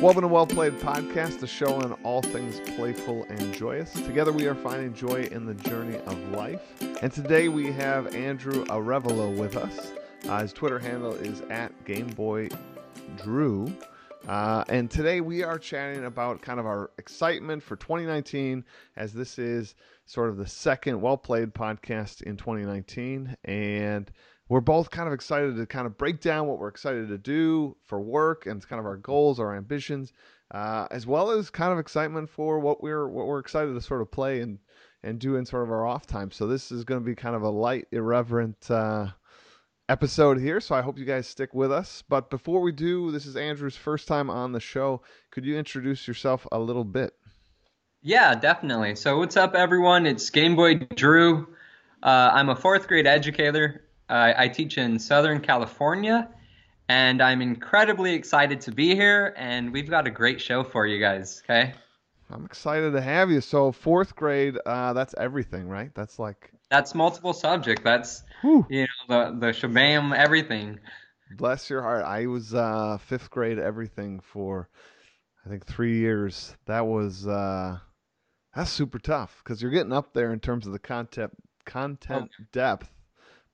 Welcome to Well Played Podcast, a show on all things playful and joyous. Together we are finding joy in the journey of life. And today we have Andrew Arevalo with us. Uh, his Twitter handle is at GameBoyDrew. Uh, and today we are chatting about kind of our excitement for 2019, as this is sort of the second Well Played podcast in 2019. And we're both kind of excited to kind of break down what we're excited to do for work and kind of our goals, our ambitions, uh, as well as kind of excitement for what we're what we're excited to sort of play and and do in sort of our off time. So this is going to be kind of a light, irreverent uh, episode here. So I hope you guys stick with us. But before we do, this is Andrew's first time on the show. Could you introduce yourself a little bit? Yeah, definitely. So what's up, everyone? It's Game Boy Drew. Uh, I'm a fourth grade educator uh, I teach in Southern California, and I'm incredibly excited to be here. And we've got a great show for you guys. Okay. I'm excited to have you. So fourth grade, uh, that's everything, right? That's like that's multiple subject. That's Whew. you know the the shabam everything. Bless your heart. I was uh, fifth grade everything for I think three years. That was uh, that's super tough because you're getting up there in terms of the content content oh. depth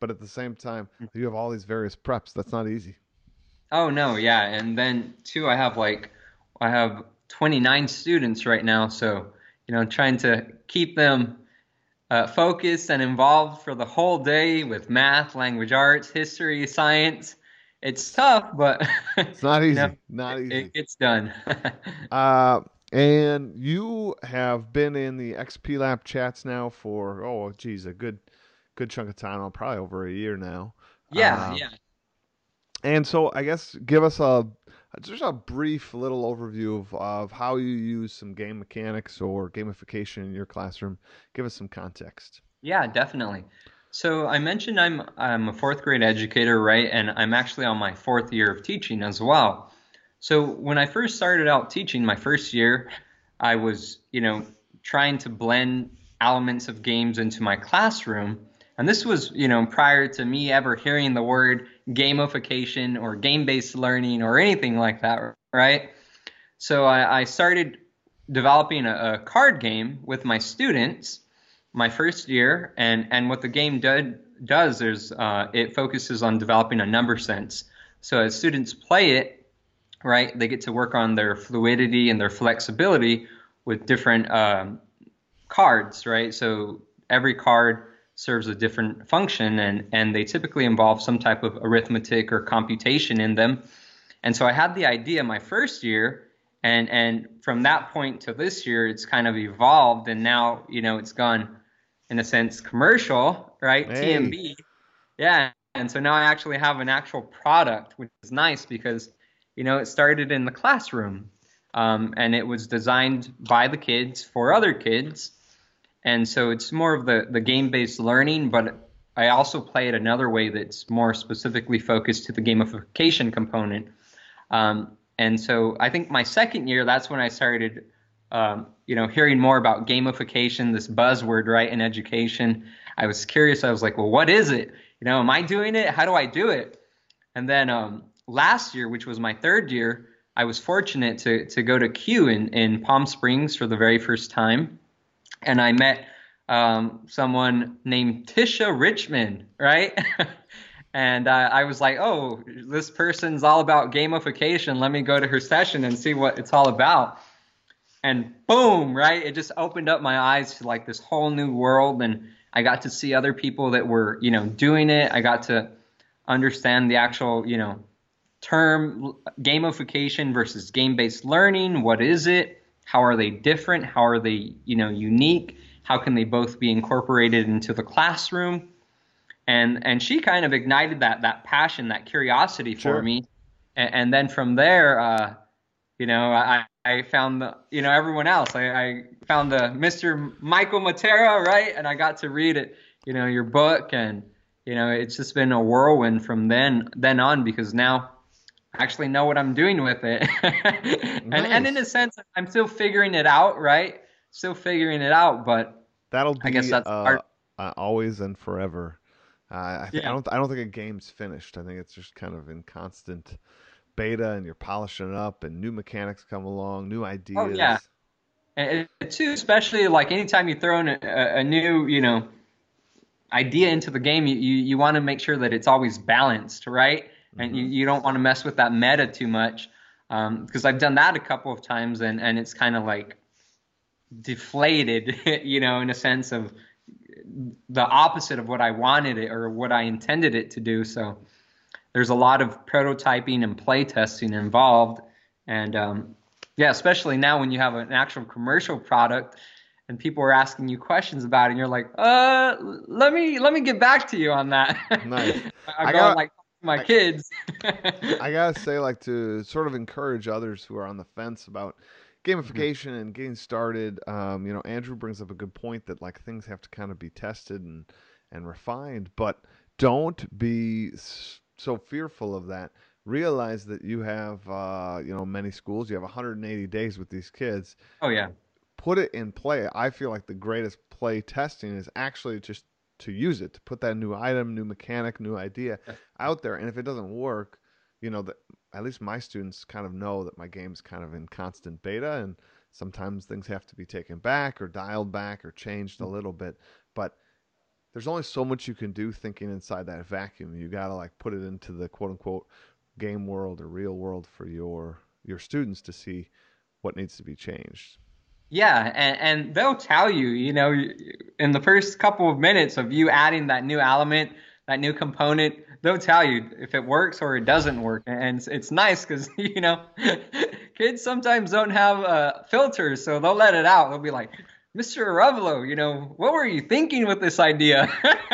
but at the same time, mm. you have all these various preps. That's not easy. Oh no, yeah, and then too, I have like I have 29 students right now, so you know, trying to keep them uh, focused and involved for the whole day with math, language arts, history, science. It's tough, but it's not easy. not easy. It, it's done. uh, and you have been in the XP Lab chats now for oh geez, a good good chunk of time, probably over a year now. Yeah, uh, yeah. And so I guess give us a just a brief little overview of, of how you use some game mechanics or gamification in your classroom. Give us some context. Yeah, definitely. So I mentioned I'm I'm a fourth grade educator, right? And I'm actually on my fourth year of teaching as well. So when I first started out teaching my first year, I was, you know, trying to blend elements of games into my classroom and this was, you know, prior to me ever hearing the word gamification or game-based learning or anything like that, right? So I, I started developing a, a, card game with my students my first year, and and what the game did, does is uh, it focuses on developing a number sense. So as students play it, right, they get to work on their fluidity and their flexibility with different um, cards, right? So every card serves a different function and, and they typically involve some type of arithmetic or computation in them. And so I had the idea my first year and and from that point to this year it's kind of evolved and now, you know, it's gone in a sense commercial, right? Hey. TMB. Yeah. And so now I actually have an actual product, which is nice because, you know, it started in the classroom. Um, and it was designed by the kids for other kids and so it's more of the, the game based learning, but I also play it another way that's more specifically focused to the gamification component. Um, and so I think my second year, that's when I started, um, you know, hearing more about gamification, this buzzword, right, in education. I was curious. I was like, well, what is it? You know, am I doing it? How do I do it? And then um, last year, which was my third year, I was fortunate to to go to CUE in, in Palm Springs for the very first time and I met um, someone named Tisha Richmond, right? and uh, I was like, oh, this person's all about gamification. Let me go to her session and see what it's all about. And boom, right? It just opened up my eyes to like this whole new world. And I got to see other people that were, you know, doing it. I got to understand the actual, you know, term gamification versus game based learning. What is it? How are they different? How are they, you know, unique? How can they both be incorporated into the classroom? And and she kind of ignited that that passion, that curiosity for sure. me. And, and, then from there, uh, you know, I, I found the, you know, everyone else. I, I found the Mr. Michael Matera, right? And I got to read it, you know, your book, and you know, it's just been a whirlwind from then then on because now actually know what I'm doing with it. and nice. and in a sense, I'm still figuring it out, right? Still figuring it out, but that'll be I guess that's uh, uh, always and forever. Uh, I, yeah. I don't I don't think a game's finished. I think it's just kind of in constant beta and you're polishing it up and new mechanics come along, new ideas. Oh yeah. And too, especially like anytime you throw in a, a new, you know, idea into the game, you, you, you want to make sure that it's always balanced, right? Mm-hmm. And you, mm-hmm. you don't want to mess with that meta too much. Because um, I've done that a couple of times and, and it's kind of like deflated, you know, in a sense of the opposite of what I wanted it or what I intended it to do. So there's a lot of prototyping and play testing involved. And um, yeah, especially now when you have an actual commercial product and people are asking you questions about it and you're like, uh, let me let me get back to you on that. Nice. I got like my I, kids. I gotta say, like to sort of encourage others who are on the fence about gamification mm-hmm. and getting started. Um, you know, Andrew brings up a good point that like things have to kind of be tested and and refined, but don't be so fearful of that. Realize that you have uh, you know many schools. You have 180 days with these kids. Oh yeah. Put it in play. I feel like the greatest play testing is actually just to use it to put that new item, new mechanic, new idea out there. And if it doesn't work, you know that at least my students kind of know that my game's kind of in constant beta, and sometimes things have to be taken back or dialed back or changed a mm. little bit. But there's only so much you can do thinking inside that vacuum. You got to like put it into the quote unquote game world or real world for your your students to see what needs to be changed. Yeah, and, and they'll tell you, you know, in the first couple of minutes of you adding that new element, that new component, they'll tell you if it works or it doesn't work. And it's, it's nice because, you know, kids sometimes don't have uh, filters, so they'll let it out. They'll be like, Mr. Arevalo, you know, what were you thinking with this idea?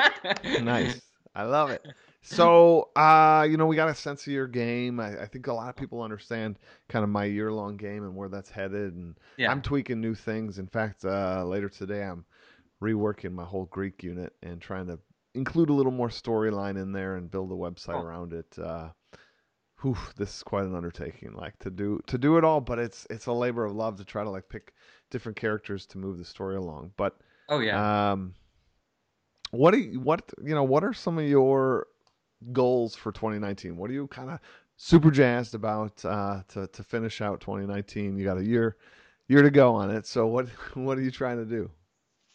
nice. I love it. So, uh, you know, we got a sense of your game. I, I, think a lot of people understand kind of my year long game and where that's headed. And yeah. I'm tweaking new things. In fact, uh, later today, I'm reworking my whole Greek unit and trying to include a little more storyline in there and build a website oh. around it. Uh, whew, this is quite an undertaking, like to do to do it all, but it's it's a labor of love to try to like pick different characters to move the story along. But oh yeah, um, what do you, what you know? What are some of your goals for 2019? What are you kind of super jazzed about uh, to to finish out 2019? You got a year year to go on it. So what what are you trying to do?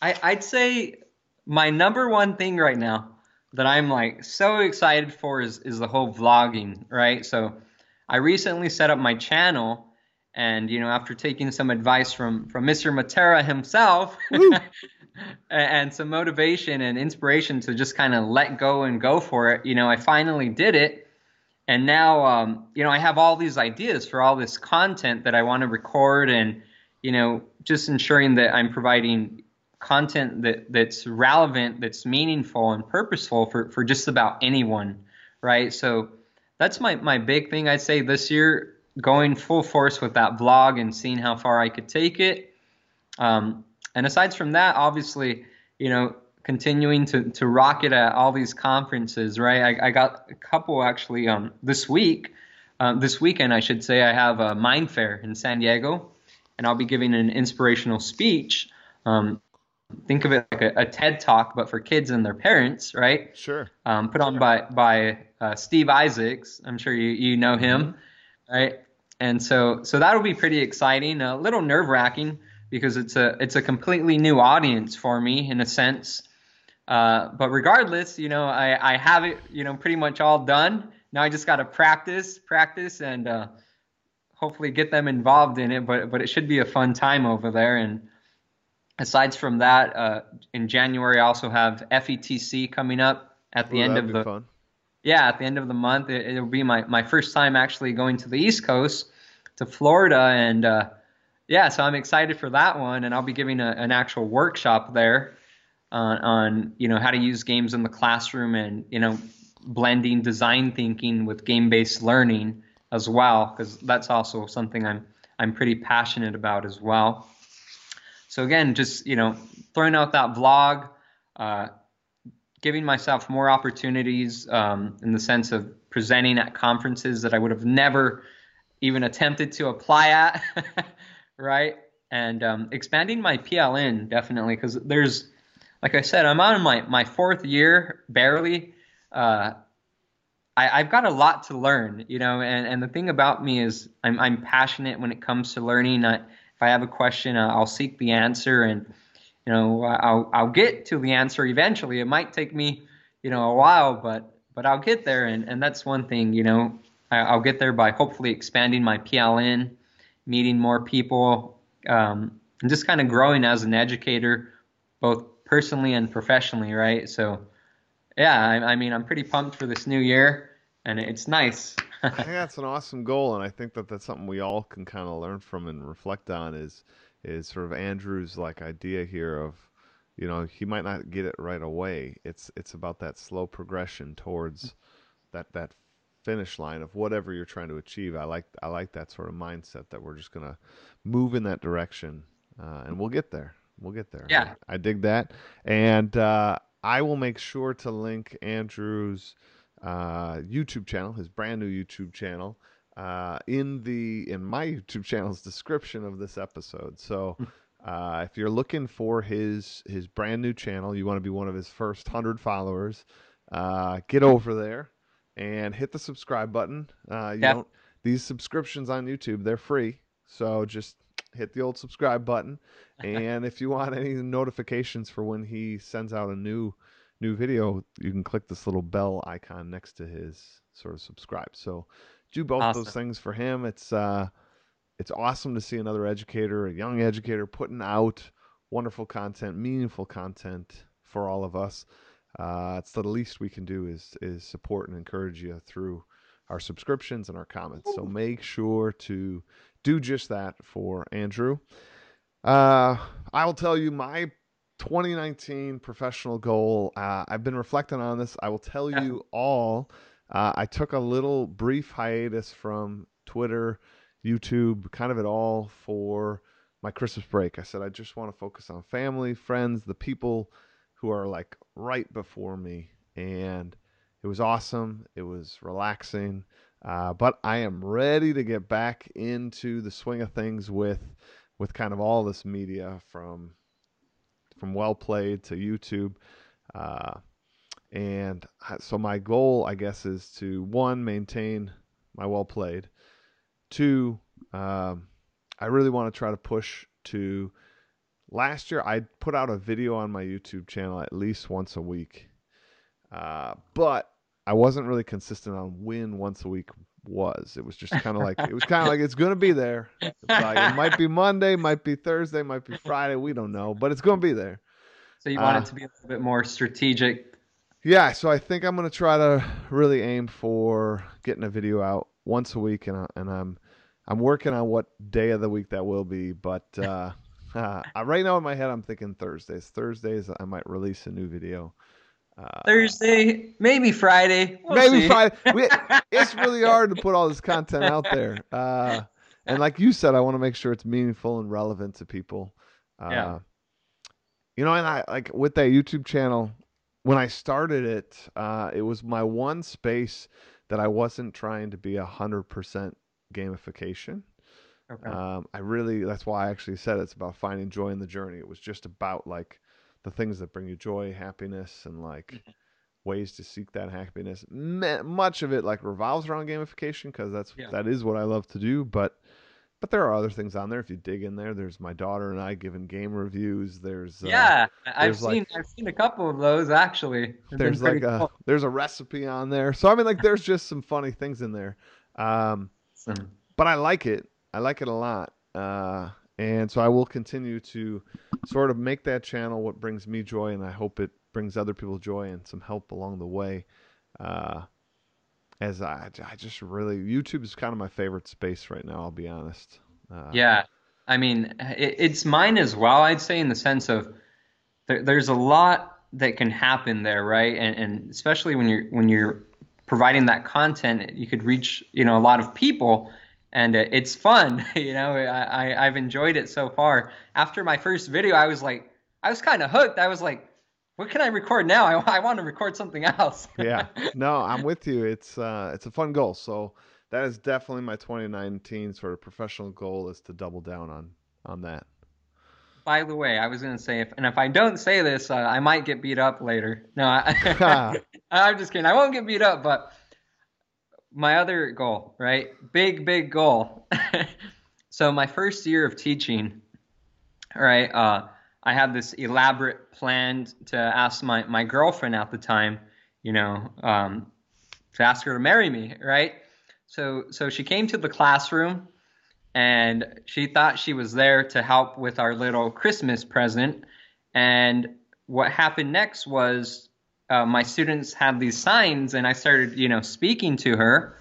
I, I'd say my number one thing right now that I'm like so excited for is is the whole vlogging, right? So I recently set up my channel and you know after taking some advice from from Mr. Matera himself and some motivation and inspiration to just kind of let go and go for it. You know, I finally did it. And now, um, you know, I have all these ideas for all this content that I want to record and, you know, just ensuring that I'm providing content that, that's relevant, that's meaningful and purposeful for, for just about anyone, right? So that's my, my big thing I'd say this year, going full force with that vlog and seeing how far I could take it. Um, and aside from that, obviously, you know, continuing to, to rock it at all these conferences, right? I, I got a couple actually um, this week, uh, this weekend, I should say. I have a Mind Fair in San Diego, and I'll be giving an inspirational speech. Um, think of it like a, a, TED talk, but for kids and their parents, right? Sure. Um, put on by by uh, Steve Isaacs. I'm sure you you know him, mm-hmm. right? And so so that'll be pretty exciting. A little nerve wracking because it's a it's a completely new audience for me in a sense. Uh, but regardless, you know, I, I have it, you know, pretty much all done. Now I just got to practice, practice, and uh, hopefully get them involved in it. But but it should be a fun time over there. And aside from that, uh, in January I also have FETC coming up at the Ooh, end of the fun. yeah at the end of the month. It, will be my my first time actually going to the East Coast to Florida and uh, yeah, so I'm excited for that one, and I'll be giving a, an actual workshop there on, on you know how to use games in the classroom and you know blending design thinking with game-based learning as well, because that's also something I'm I'm pretty passionate about as well. So again, just you know throwing out that vlog, uh, giving myself more opportunities um, in the sense of presenting at conferences that I would have never even attempted to apply at. right? And um, expanding my PLN definitely because there's, like I said, I'm on my, my fourth year barely. Uh, I, have got a lot to learn, you know, and, and the thing about me is I'm, I'm passionate when it comes to learning. I, if I have a question, uh, I'll seek the answer and, you know, I'll, I'll get to the answer eventually. It might take me, you know, a while, but, but I'll get there. And, and that's one thing, you know, I, I'll get there by hopefully expanding my PLN, meeting more people, um, and just kind of growing as an educator, both personally and professionally, right? So, yeah, I, I mean, I'm pretty pumped for this new year, and it's nice. I think that's an awesome goal, and I think that that's something we all can kind of learn from and reflect on. Is is sort of Andrew's like idea here of, you know, he might not get it right away. It's it's about that slow progression towards that that finish line of whatever you're trying to achieve. I like I like that sort of mindset that we're just gonna move in that direction, uh, and we'll get there. We'll get there. Yeah, I, I dig that, and uh, I will make sure to link Andrew's uh, YouTube channel, his brand new YouTube channel, uh, in the in my YouTube channel's description of this episode. So. Uh, if you're looking for his his brand new channel, you want to be one of his first hundred followers. Uh, get over there and hit the subscribe button. Uh, you yeah. don't these subscriptions on YouTube they're free, so just hit the old subscribe button. and if you want any notifications for when he sends out a new new video, you can click this little bell icon next to his sort of subscribe. So do both awesome. those things for him. It's uh it's awesome to see another educator, a young educator putting out wonderful content, meaningful content for all of us. Uh, it's the least we can do is is support and encourage you through our subscriptions and our comments. So make sure to do just that for Andrew. Uh, I will tell you my 2019 professional goal. Uh, I've been reflecting on this. I will tell you all. Uh, I took a little brief hiatus from Twitter, YouTube, kind of it all for my Christmas break. I said I just want to focus on family, friends, the people who are like right before me, and it was awesome. It was relaxing. Uh, but I am ready to get back into the swing of things with with kind of all this media from from well played to YouTube. Uh, and so my goal, I guess, is to one maintain my well played. Two, um, I really want to try to push to. Last year, I put out a video on my YouTube channel at least once a week, uh, but I wasn't really consistent on when once a week was. It was just kind of like it was kind of like it's going to be there. Like, it might be Monday, might be Thursday, might be Friday. We don't know, but it's going to be there. So you want uh, it to be a little bit more strategic. Yeah, so I think I'm going to try to really aim for getting a video out once a week, and and I'm I'm working on what day of the week that will be, but. Uh, uh, right now in my head, I'm thinking Thursdays. Thursdays, I might release a new video. Uh, Thursday, maybe Friday. We'll maybe see. Friday. We, it's really hard to put all this content out there. Uh, and like you said, I want to make sure it's meaningful and relevant to people. Uh, yeah. You know, and I like with that YouTube channel, when I started it, uh, it was my one space that I wasn't trying to be a hundred percent gamification. Okay. Um, I really, that's why I actually said it's about finding joy in the journey. It was just about like the things that bring you joy, happiness, and like mm-hmm. ways to seek that happiness. much of it like revolves around gamification because that's yeah. that is what I love to do. But but there are other things on there. If you dig in there, there's my daughter and I giving game reviews. There's uh, yeah, uh, I've seen like, I've seen a couple of those actually. They've there's like a there's a recipe on there. So I mean, like there's just some funny things in there. Um, but I like it. I like it a lot. Uh, and so I will continue to sort of make that channel what brings me joy, and I hope it brings other people joy and some help along the way. Uh, as I, I just really YouTube is kind of my favorite space right now. I'll be honest. Uh, yeah, I mean it, it's mine as well. I'd say in the sense of there, there's a lot that can happen there, right? And, and especially when you're when you're providing that content, you could reach you know a lot of people and it's fun. You know, I, I have enjoyed it so far. After my first video, I was like, I was kind of hooked. I was like, what can I record now? I, I want to record something else. yeah, no, I'm with you. It's uh, it's a fun goal. So that is definitely my 2019 sort of professional goal is to double down on on that. By the way, I was going to say, if, and if I don't say this, uh, I might get beat up later. No, I, I'm just kidding. I won't get beat up, but my other goal, right? Big, big goal. so my first year of teaching, right, uh, I had this elaborate plan to ask my, my girlfriend at the time, you know, um, to ask her to marry me, right? So so she came to the classroom and she thought she was there to help with our little Christmas present. And what happened next was uh, my students had these signs, and I started, you know, speaking to her.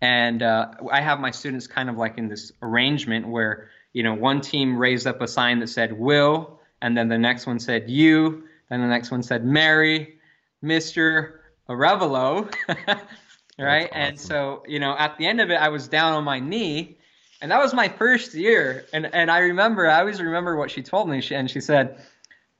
And uh, I have my students kind of like in this arrangement where, you know, one team raised up a sign that said "Will," and then the next one said "You," then the next one said "Mary," "Mister," "Arevalo," right? Awesome. And so, you know, at the end of it, I was down on my knee and that was my first year. And and I remember, I always remember what she told me. She, and she said,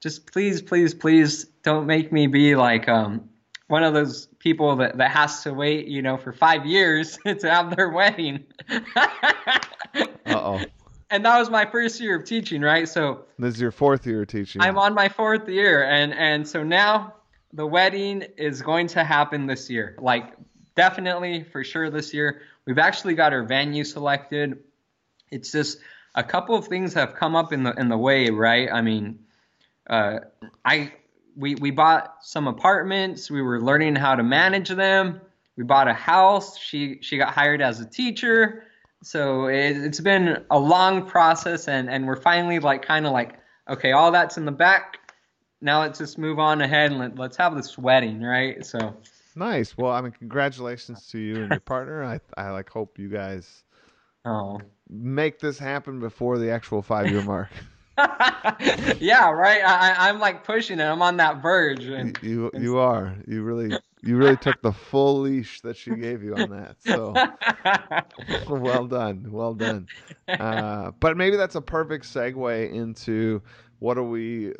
"Just please, please, please, don't make me be like um one of those people that that has to wait, you know, for five years to have their wedding." uh oh. And that was my first year of teaching, right? So this is your fourth year of teaching. I'm on my fourth year, and and so now the wedding is going to happen this year. Like definitely for sure this year. We've actually got our venue selected. It's just a couple of things have come up in the in the way, right? I mean, uh, I we we bought some apartments. We were learning how to manage them. We bought a house. She she got hired as a teacher. So it, it's been a long process, and and we're finally like kind of like okay, all that's in the back. Now let's just move on ahead and let, let's have this wedding, right? So Nice. Well, I mean, congratulations to you and your partner. I I like hope you guys oh make this happen before the actual five year mark. yeah, right. I, I'm like pushing it. I'm on that verge. And, you you are. You really you really took the full leash that she gave you on that. So well done, well done. Uh, but maybe that's a perfect segue into what are we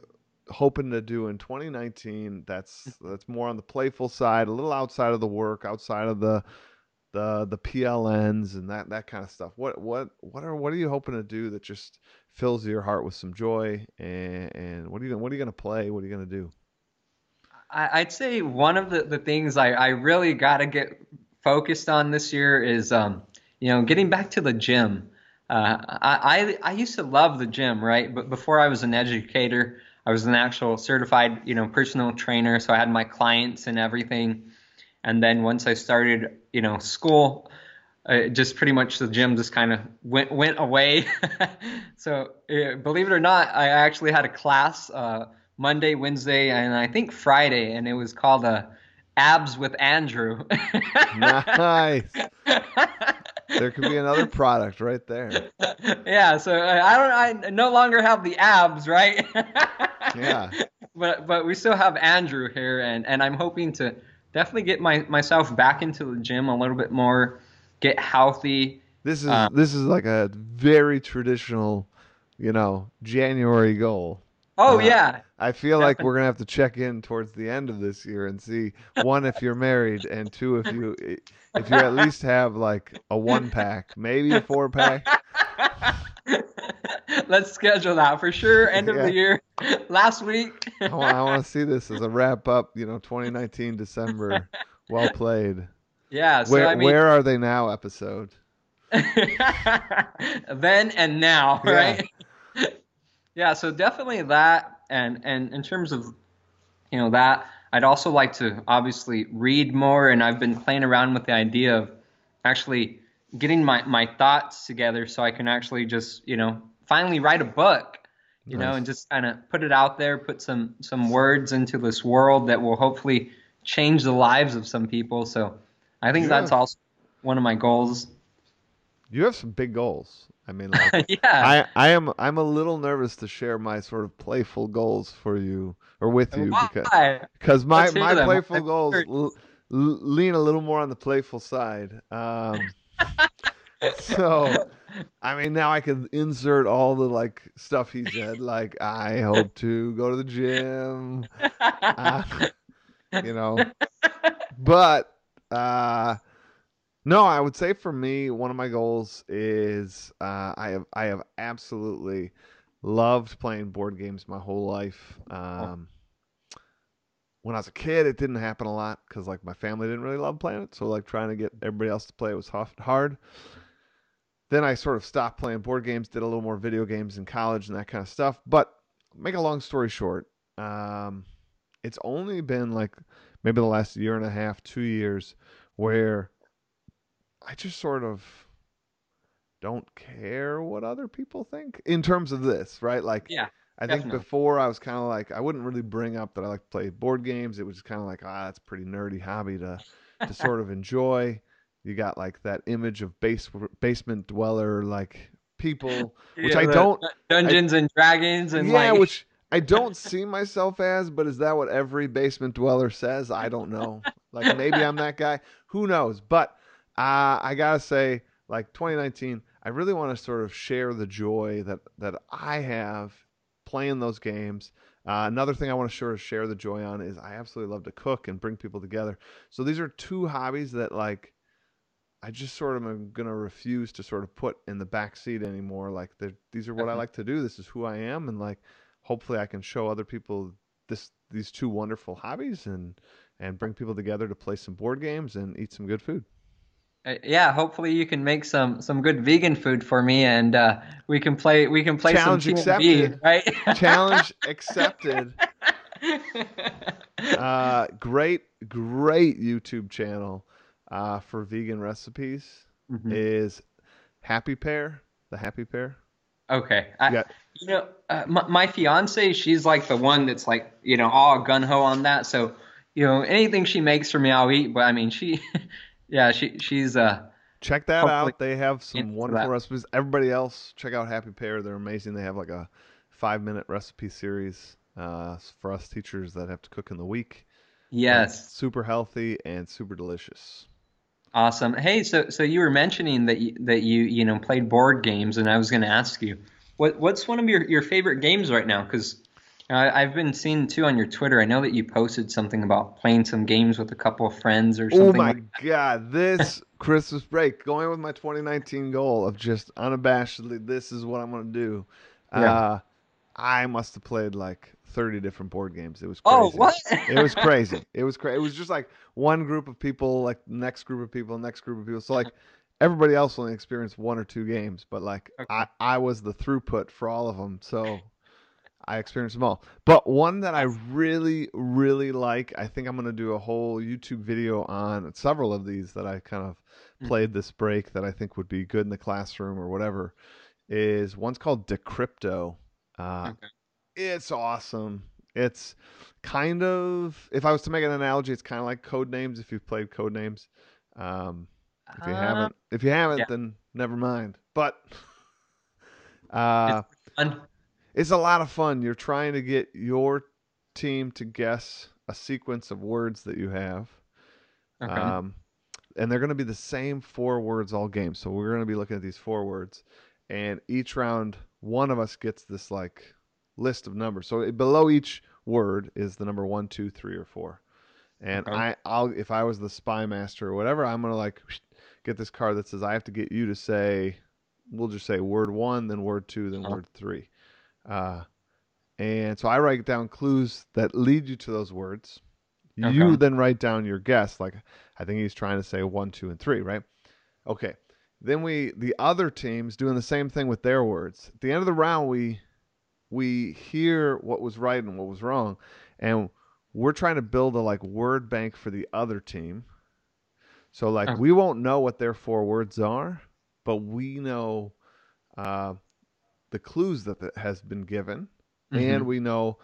hoping to do in 2019 that's that's more on the playful side a little outside of the work outside of the the the plns and that that kind of stuff what what what are what are you hoping to do that just fills your heart with some joy and, and what are you what are you to play what are you to do i'd say one of the, the things i i really got to get focused on this year is um you know getting back to the gym uh, I, I I used to love the gym, right? But before I was an educator, I was an actual certified, you know, personal trainer, so I had my clients and everything. And then once I started, you know, school, uh, just pretty much the gym just kind of went went away. so uh, believe it or not, I actually had a class uh, Monday, Wednesday, and I think Friday, and it was called uh, Abs with Andrew. nice. there could be another product right there. Yeah, so I don't I no longer have the abs, right? yeah. But but we still have Andrew here and and I'm hoping to definitely get my myself back into the gym a little bit more, get healthy. This is um, this is like a very traditional, you know, January goal. Oh uh, yeah. I feel like we're gonna have to check in towards the end of this year and see one if you're married and two if you if you at least have like a one pack, maybe a four pack. Let's schedule that for sure. End of the year, last week. I want to see this as a wrap up. You know, 2019 December. Well played. Yeah. So, where I mean, where are they now? Episode. then and now, yeah. right? yeah. So definitely that, and and in terms of, you know, that I'd also like to obviously read more, and I've been playing around with the idea of actually getting my, my thoughts together so I can actually just, you know, finally write a book, you nice. know, and just kind of put it out there, put some some words into this world that will hopefully change the lives of some people. So I think yeah. that's also one of my goals. You have some big goals. I mean, like, yeah. I, I am I'm a little nervous to share my sort of playful goals for you or with you Why? because because my my them. playful goals l- lean a little more on the playful side. Um, so I mean, now I can insert all the like stuff he said, like I hope to go to the gym, uh, you know. But uh, no, I would say for me, one of my goals is uh, I have I have absolutely loved playing board games my whole life. Um, when I was a kid, it didn't happen a lot because like my family didn't really love playing it. So like trying to get everybody else to play it was hard. Then I sort of stopped playing board games, did a little more video games in college and that kind of stuff. But make a long story short, um, it's only been like maybe the last year and a half, two years, where I just sort of don't care what other people think in terms of this, right? Like, yeah, I think before I was kind of like I wouldn't really bring up that I like to play board games. It was kind of like ah, that's a pretty nerdy hobby to to sort of enjoy. You got like that image of base basement dweller like people, which yeah, I don't Dungeons I, and Dragons and yeah, like... which I don't see myself as. But is that what every basement dweller says? I don't know. like maybe I'm that guy. Who knows? But uh, I gotta say, like 2019, I really want to sort of share the joy that that I have playing those games. Uh, another thing I want to sort of share the joy on is I absolutely love to cook and bring people together. So these are two hobbies that like I just sort of am gonna refuse to sort of put in the back seat anymore. Like these are what I like to do. This is who I am, and like hopefully I can show other people this these two wonderful hobbies and and bring people together to play some board games and eat some good food. Uh, yeah, hopefully you can make some some good vegan food for me, and uh, we can play we can play Challenge some accepted. right? Challenge accepted. Uh, great, great YouTube channel uh, for vegan recipes mm-hmm. is Happy Pear, the Happy Pear. Okay, I, got, you know, uh, my, my fiance, she's like the one that's like you know all gun ho on that. So you know anything she makes for me, I'll eat. But I mean, she yeah, she she's uh check that out. They have some wonderful recipes. Everybody else, check out Happy Pear. They're amazing. They have like a five minute recipe series uh, for us teachers that have to cook in the week. Yes, super healthy and super delicious. Awesome. Hey, so so you were mentioning that you, that you you know played board games, and I was going to ask you, what what's one of your your favorite games right now? Because I've been seeing too on your Twitter. I know that you posted something about playing some games with a couple of friends or something. Oh my like god, this Christmas break, going with my 2019 goal of just unabashedly, this is what I'm going to do. Yeah. Uh, I must have played like 30 different board games. It was oh, crazy. Oh, what? it was crazy. It was crazy. It was just like one group of people, like next group of people, next group of people. So like everybody else only experienced one or two games, but like okay. I, I was the throughput for all of them. So I experienced them all. But one that I really, really like, I think I'm going to do a whole YouTube video on several of these that I kind of hmm. played this break that I think would be good in the classroom or whatever. Is one's called Decrypto. Uh, okay. It's awesome. It's kind of, if I was to make an analogy, it's kind of like Codenames. If you've played Codenames, um, if you haven't, if you haven't, yeah. then never mind. But uh, it's a lot of fun. You're trying to get your team to guess a sequence of words that you have. Okay. Um, and they're going to be the same four words all game. So we're going to be looking at these four words, and each round, one of us gets this like list of numbers. So below each word is the number one, two, three, or four. And okay. I, I'll if I was the spy master or whatever, I'm gonna like get this card that says I have to get you to say, we'll just say word one, then word two, then word three. Uh, and so I write down clues that lead you to those words. Okay. You then write down your guess. Like I think he's trying to say one, two, and three, right? Okay. Then we the other teams doing the same thing with their words. At the end of the round, we we hear what was right and what was wrong, and we're trying to build a like word bank for the other team. So like okay. we won't know what their four words are, but we know uh, the clues that has been given, mm-hmm. and we know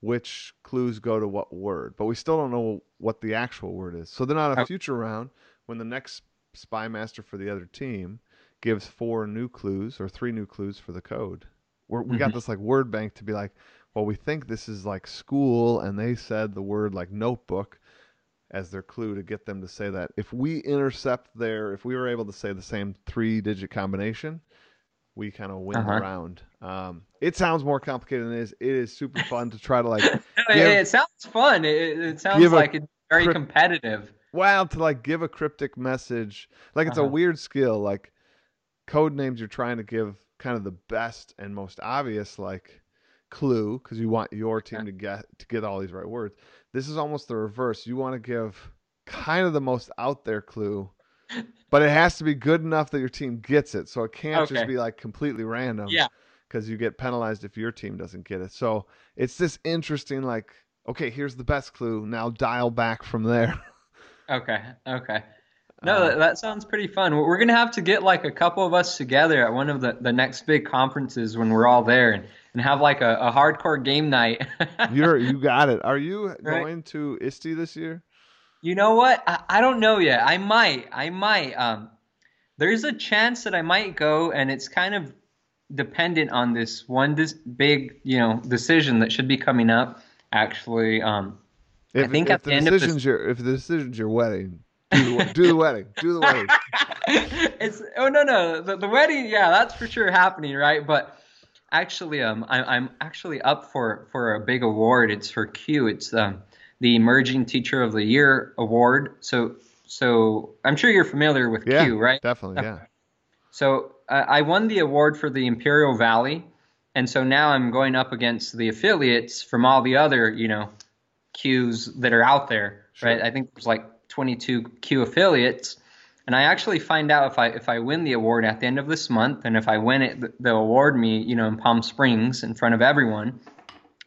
which clues go to what word, but we still don't know what the actual word is. So then on a future round, when the next spy master for the other team gives four new clues or three new clues for the code, we're, we mm-hmm. got this like word bank to be like, well, we think this is like school, and they said the word like notebook as their clue to get them to say that. If we intercept their, if we were able to say the same three digit combination, we kind of win uh-huh. the round. Um, it sounds more complicated than it is. It is super fun to try to like. give, it sounds fun. It, it sounds like it's very competitive. Well, to like give a cryptic message, like it's uh-huh. a weird skill. Like code names, you're trying to give kind of the best and most obvious. Like clue because you want your team to get to get all these right words. This is almost the reverse. You want to give kind of the most out there clue, but it has to be good enough that your team gets it. So it can't Okay. just be like completely random. Yeah. Because you get penalized if your team doesn't get it. So it's this interesting, like, okay, here's the best clue. Now dial back from there. Okay. Okay. No, Uh, that, that sounds pretty fun. We're we're gonna have to get like a couple of us together at one of the, the next big conferences when we're all there and, and have like a, a hardcore game night. You're you got it. Are you Right. going to ISTE this year? You know what? I, I don't know yet. I might. I might. Um, there's a chance that I might go, and it's kind of dependent on this one this big, you know, decision that should be coming up. Actually, um, I If, think if at the the end of this- your if the decision's your wedding, do the, do the wedding. Do the wedding. it's oh no no the, the wedding yeah that's for sure happening right but actually um I, I'm actually up for for a big award it's for CUE it's um the Emerging Teacher of the Year award so so I'm sure you're familiar with Yeah, CUE right definitely. Yeah. so uh, I won the award for the Imperial Valley, and so now I'm going up against the affiliates from all the other, you know, CUEs that are out there, Sure. right? I think there's like 22 CUE affiliates, and I actually find out if I if I win the award at the end of this month, and if I win it, they'll award me, you know, in Palm Springs in front of everyone.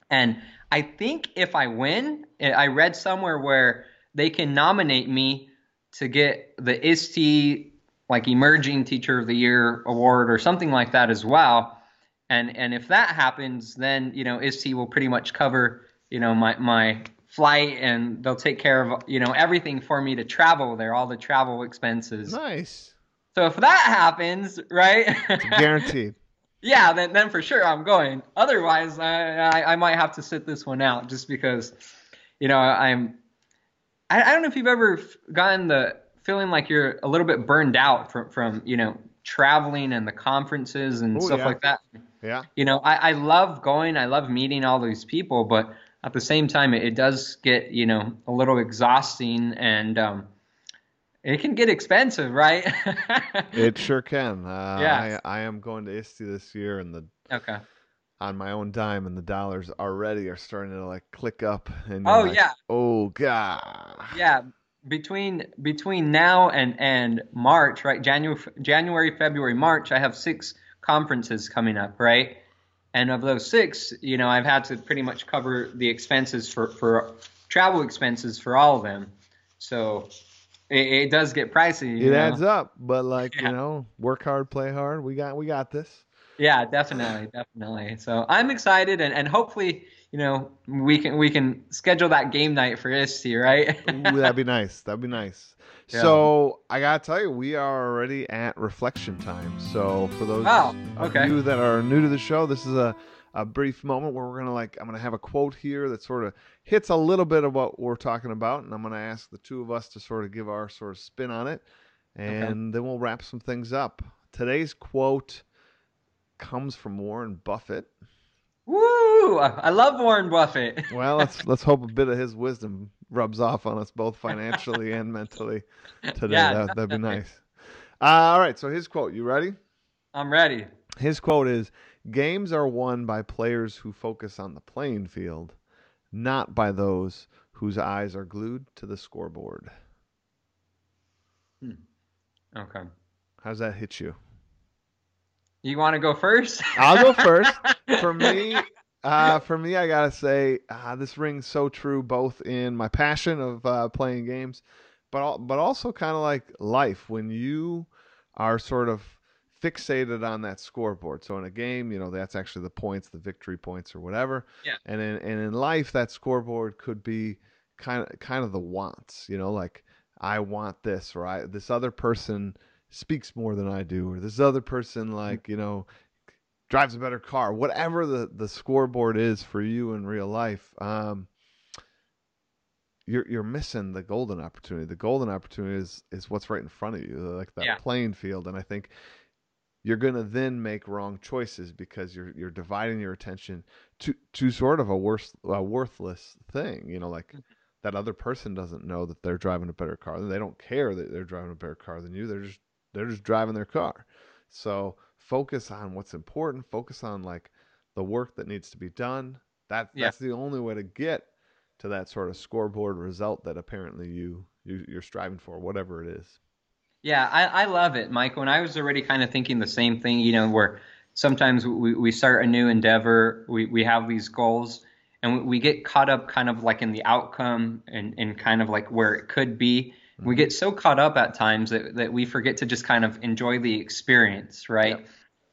And I think if I win, I I read somewhere where they can nominate me to get the ISTE like emerging teacher of the year award or something like that as well. And and if that happens, then you know ISTE will pretty much cover you know my my flight and they'll take care of you know everything for me to travel there, all the travel expenses. Nice. So if that happens, right? Guaranteed. yeah, then then for sure I'm going. Otherwise, I, I I might have to sit this one out just because, you know, I'm. I, I don't know if you've ever gotten the feeling like you're a little bit burned out from from you know traveling and the conferences and Oh, stuff yeah. like that. Yeah. You know, I, I love going, I love meeting all these people, but at the same time, it, it does get you know a little exhausting and um, it can get expensive, right? It sure can. Uh, Yeah. I, I am going to ISTE this year, and the okay. on my own dime, and the dollars already are starting to like click up. And Oh like, yeah. Oh god. Yeah, between between now and and March, right? January, January, February, March. I have six conferences coming up, right? And of those six, you know, I've had to pretty much cover the expenses for for travel expenses for all of them. So it, it does get pricey. You It know? adds up, but like Yeah. you know, work hard, play hard. We got we got this. Yeah, definitely, definitely. So I'm excited, and, and hopefully, you know, we can we can schedule that game night for ISTE, right? Ooh, that'd be nice. That'd be nice. Yeah. So I gotta tell you, we are already at reflection time. So for those Oh, of you that are new to the show, this is a, a brief moment where we're gonna like I'm gonna have a quote here that sort of hits a little bit of what we're talking about, and I'm gonna ask the two of us to sort of give our sort of spin on it, and then we'll wrap some things up. Today's quote comes from Warren Buffett. Woo! I love Warren Buffett. Well, let's let's hope a bit of his wisdom rubs off on us both financially and mentally today. Yeah, that, that'd be nice. Uh, all right, so his quote. You ready? I'm ready. His quote is Games are won by players who focus on the playing field, not by those whose eyes are glued to the scoreboard. Hmm. Okay. How's that hit you? You want to go first? I'll go first. For me, uh, for me, I gotta say uh, this rings so true, both in my passion of uh, playing games, but but also kind of like life. When you are sort of fixated on that scoreboard. So in a game, you know that's actually the points, the victory points, or whatever. Yeah. And in and in life, that scoreboard could be kind of kind of the wants. You know, like I want this, or I this other person speaks more than I do, or this other person like you know drives a better car, whatever the the scoreboard is for you in real life. Um, you're you're missing the golden opportunity. The golden opportunity is is what's right in front of you, like that Yeah. playing field. And I think you're gonna then make wrong choices because you're you're dividing your attention to to sort of a worse a worthless thing. You know, like that other person doesn't know that they're driving a better car. They don't care that they're driving a better car than you. They're just they're just driving their car. So focus on what's important. Focus on like the work that needs to be done. That Yeah. that's the only way to get to that sort of scoreboard result that apparently you, you you're striving for, whatever it is. Yeah, I, I love it, Michael. And I was already kind of thinking the same thing, you know, where sometimes we, we start a new endeavor, we, we have these goals, and we, we get caught up kind of like in the outcome and, and kind of like where it could be. We get so caught up at times that, that we forget to just kind of enjoy the experience, right? Yep.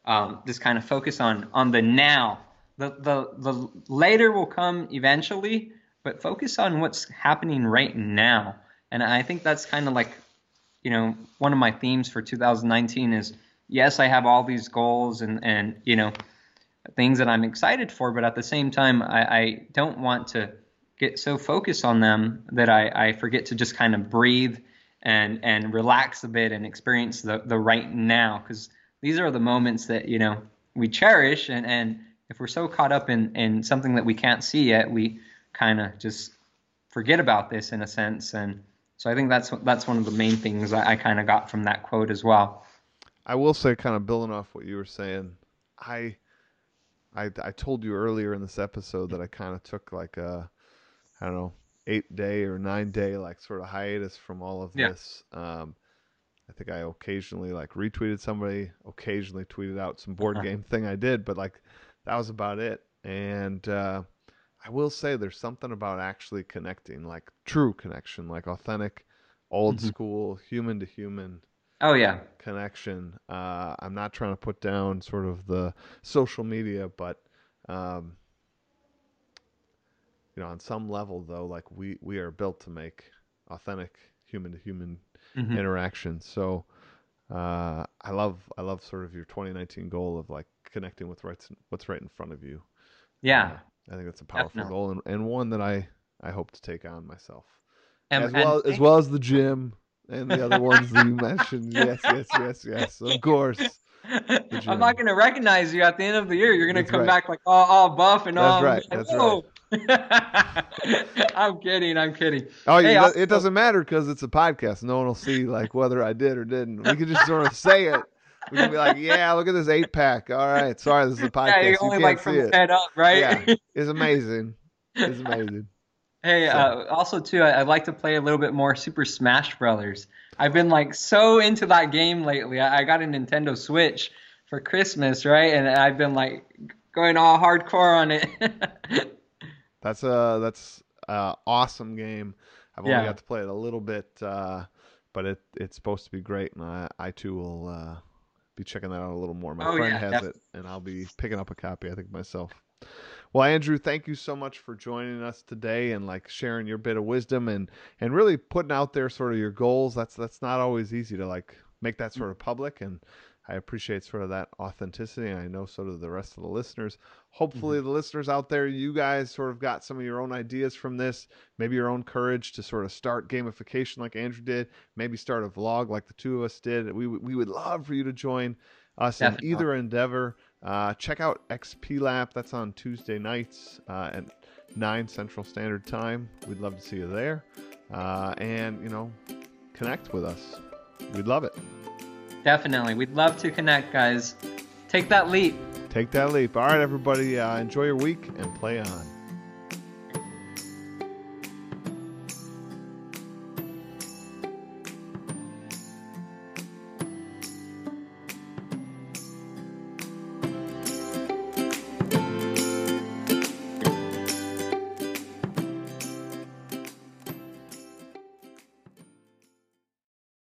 Um, just kind of focus on on the now. The, the the later will come eventually, but focus on what's happening right now. And I think that's kind of like you know, one of my themes for 2019 is yes, I have all these goals and, and you know, things that I'm excited for, but at the same time, I, I don't want to get so focused on them that I, I forget to just kind of breathe and, and relax a bit and experience the, the right now. Because these are the moments that, you know, we cherish. And, and if we're so caught up in, in something that we can't see yet, we kind of just forget about this in a sense. And, so I think that's that's one of the main things I, I kind of got from that quote as well. I will say, kind of building off what you were saying, I, I, I told you earlier in this episode that I kind of took like a, I don't know, eight day or nine day like sort of hiatus from all of Yeah. this. Um, I think I occasionally like retweeted somebody, occasionally tweeted out some board Uh-huh. game thing I did, but like that was about it. And uh, I will say there's something about actually connecting, like true connection, like authentic, old Mhm. school, human to human Oh yeah, connection. Uh, I'm not trying to put down sort of the social media, but um, you know, on some level though, like we we are built to make authentic human to human Mhm. interaction. So uh, I love I love sort of your 2019 goal of like connecting with what's what's right in front of you. yeah. Uh, I think that's a powerful Definitely. goal and, and one that I I hope to take on myself And, as well and as well as the gym and the other ones that you mentioned. Yes, yes, yes, yes. Of course. I'm not gonna recognize you at the end of the year. You're gonna come right. back like all, all buff and all. That's all. right, like, that's "Whoa." I'm kidding. I'm kidding. Oh, Hey, you, it doesn't matter because it's a podcast. No one will see like whether I did or didn't. We can just sort of say it. We can be like, "Yeah, look at this eight pack." All right, sorry, this is a podcast. Yeah, you you only can't like see from it. head up, right? Yeah, it's amazing. It's amazing. Hey, So- uh, also too, I, I'd like to play a little bit more Super Smash Brothers. I've been like so into that game lately. I, I got a Nintendo Switch for Christmas, right? And I've been like going all hardcore on it. That's a that's a awesome game. I've only Yeah. got to play it a little bit, uh, but it it's supposed to be great, and I, I too will uh, be checking that out a little more. My Oh, friend yeah, has def- it, and I'll be picking up a copy. I think myself. Well, Andrew, thank you so much for joining us today and like sharing your bit of wisdom and and really putting out there sort of your goals. That's that's not always easy to like make that sort of public and I appreciate sort of that authenticity and I know sort of the rest of the listeners. Hopefully the listeners out there, you guys sort of got some of your own ideas from this, maybe your own courage to sort of start gamification like Andrew did, maybe start a vlog like the two of us did. We would- we would love for you to join us Definitely. in either endeavor. Uh, check out XP Lap. That's on Tuesday nights uh, at 9 Central Standard Time. We'd love to see you there. Uh, and, you know, connect with us. We'd love it. Definitely. We'd love to connect, guys. Take that leap. Take that leap. All right, everybody. Uh, enjoy your week and play on.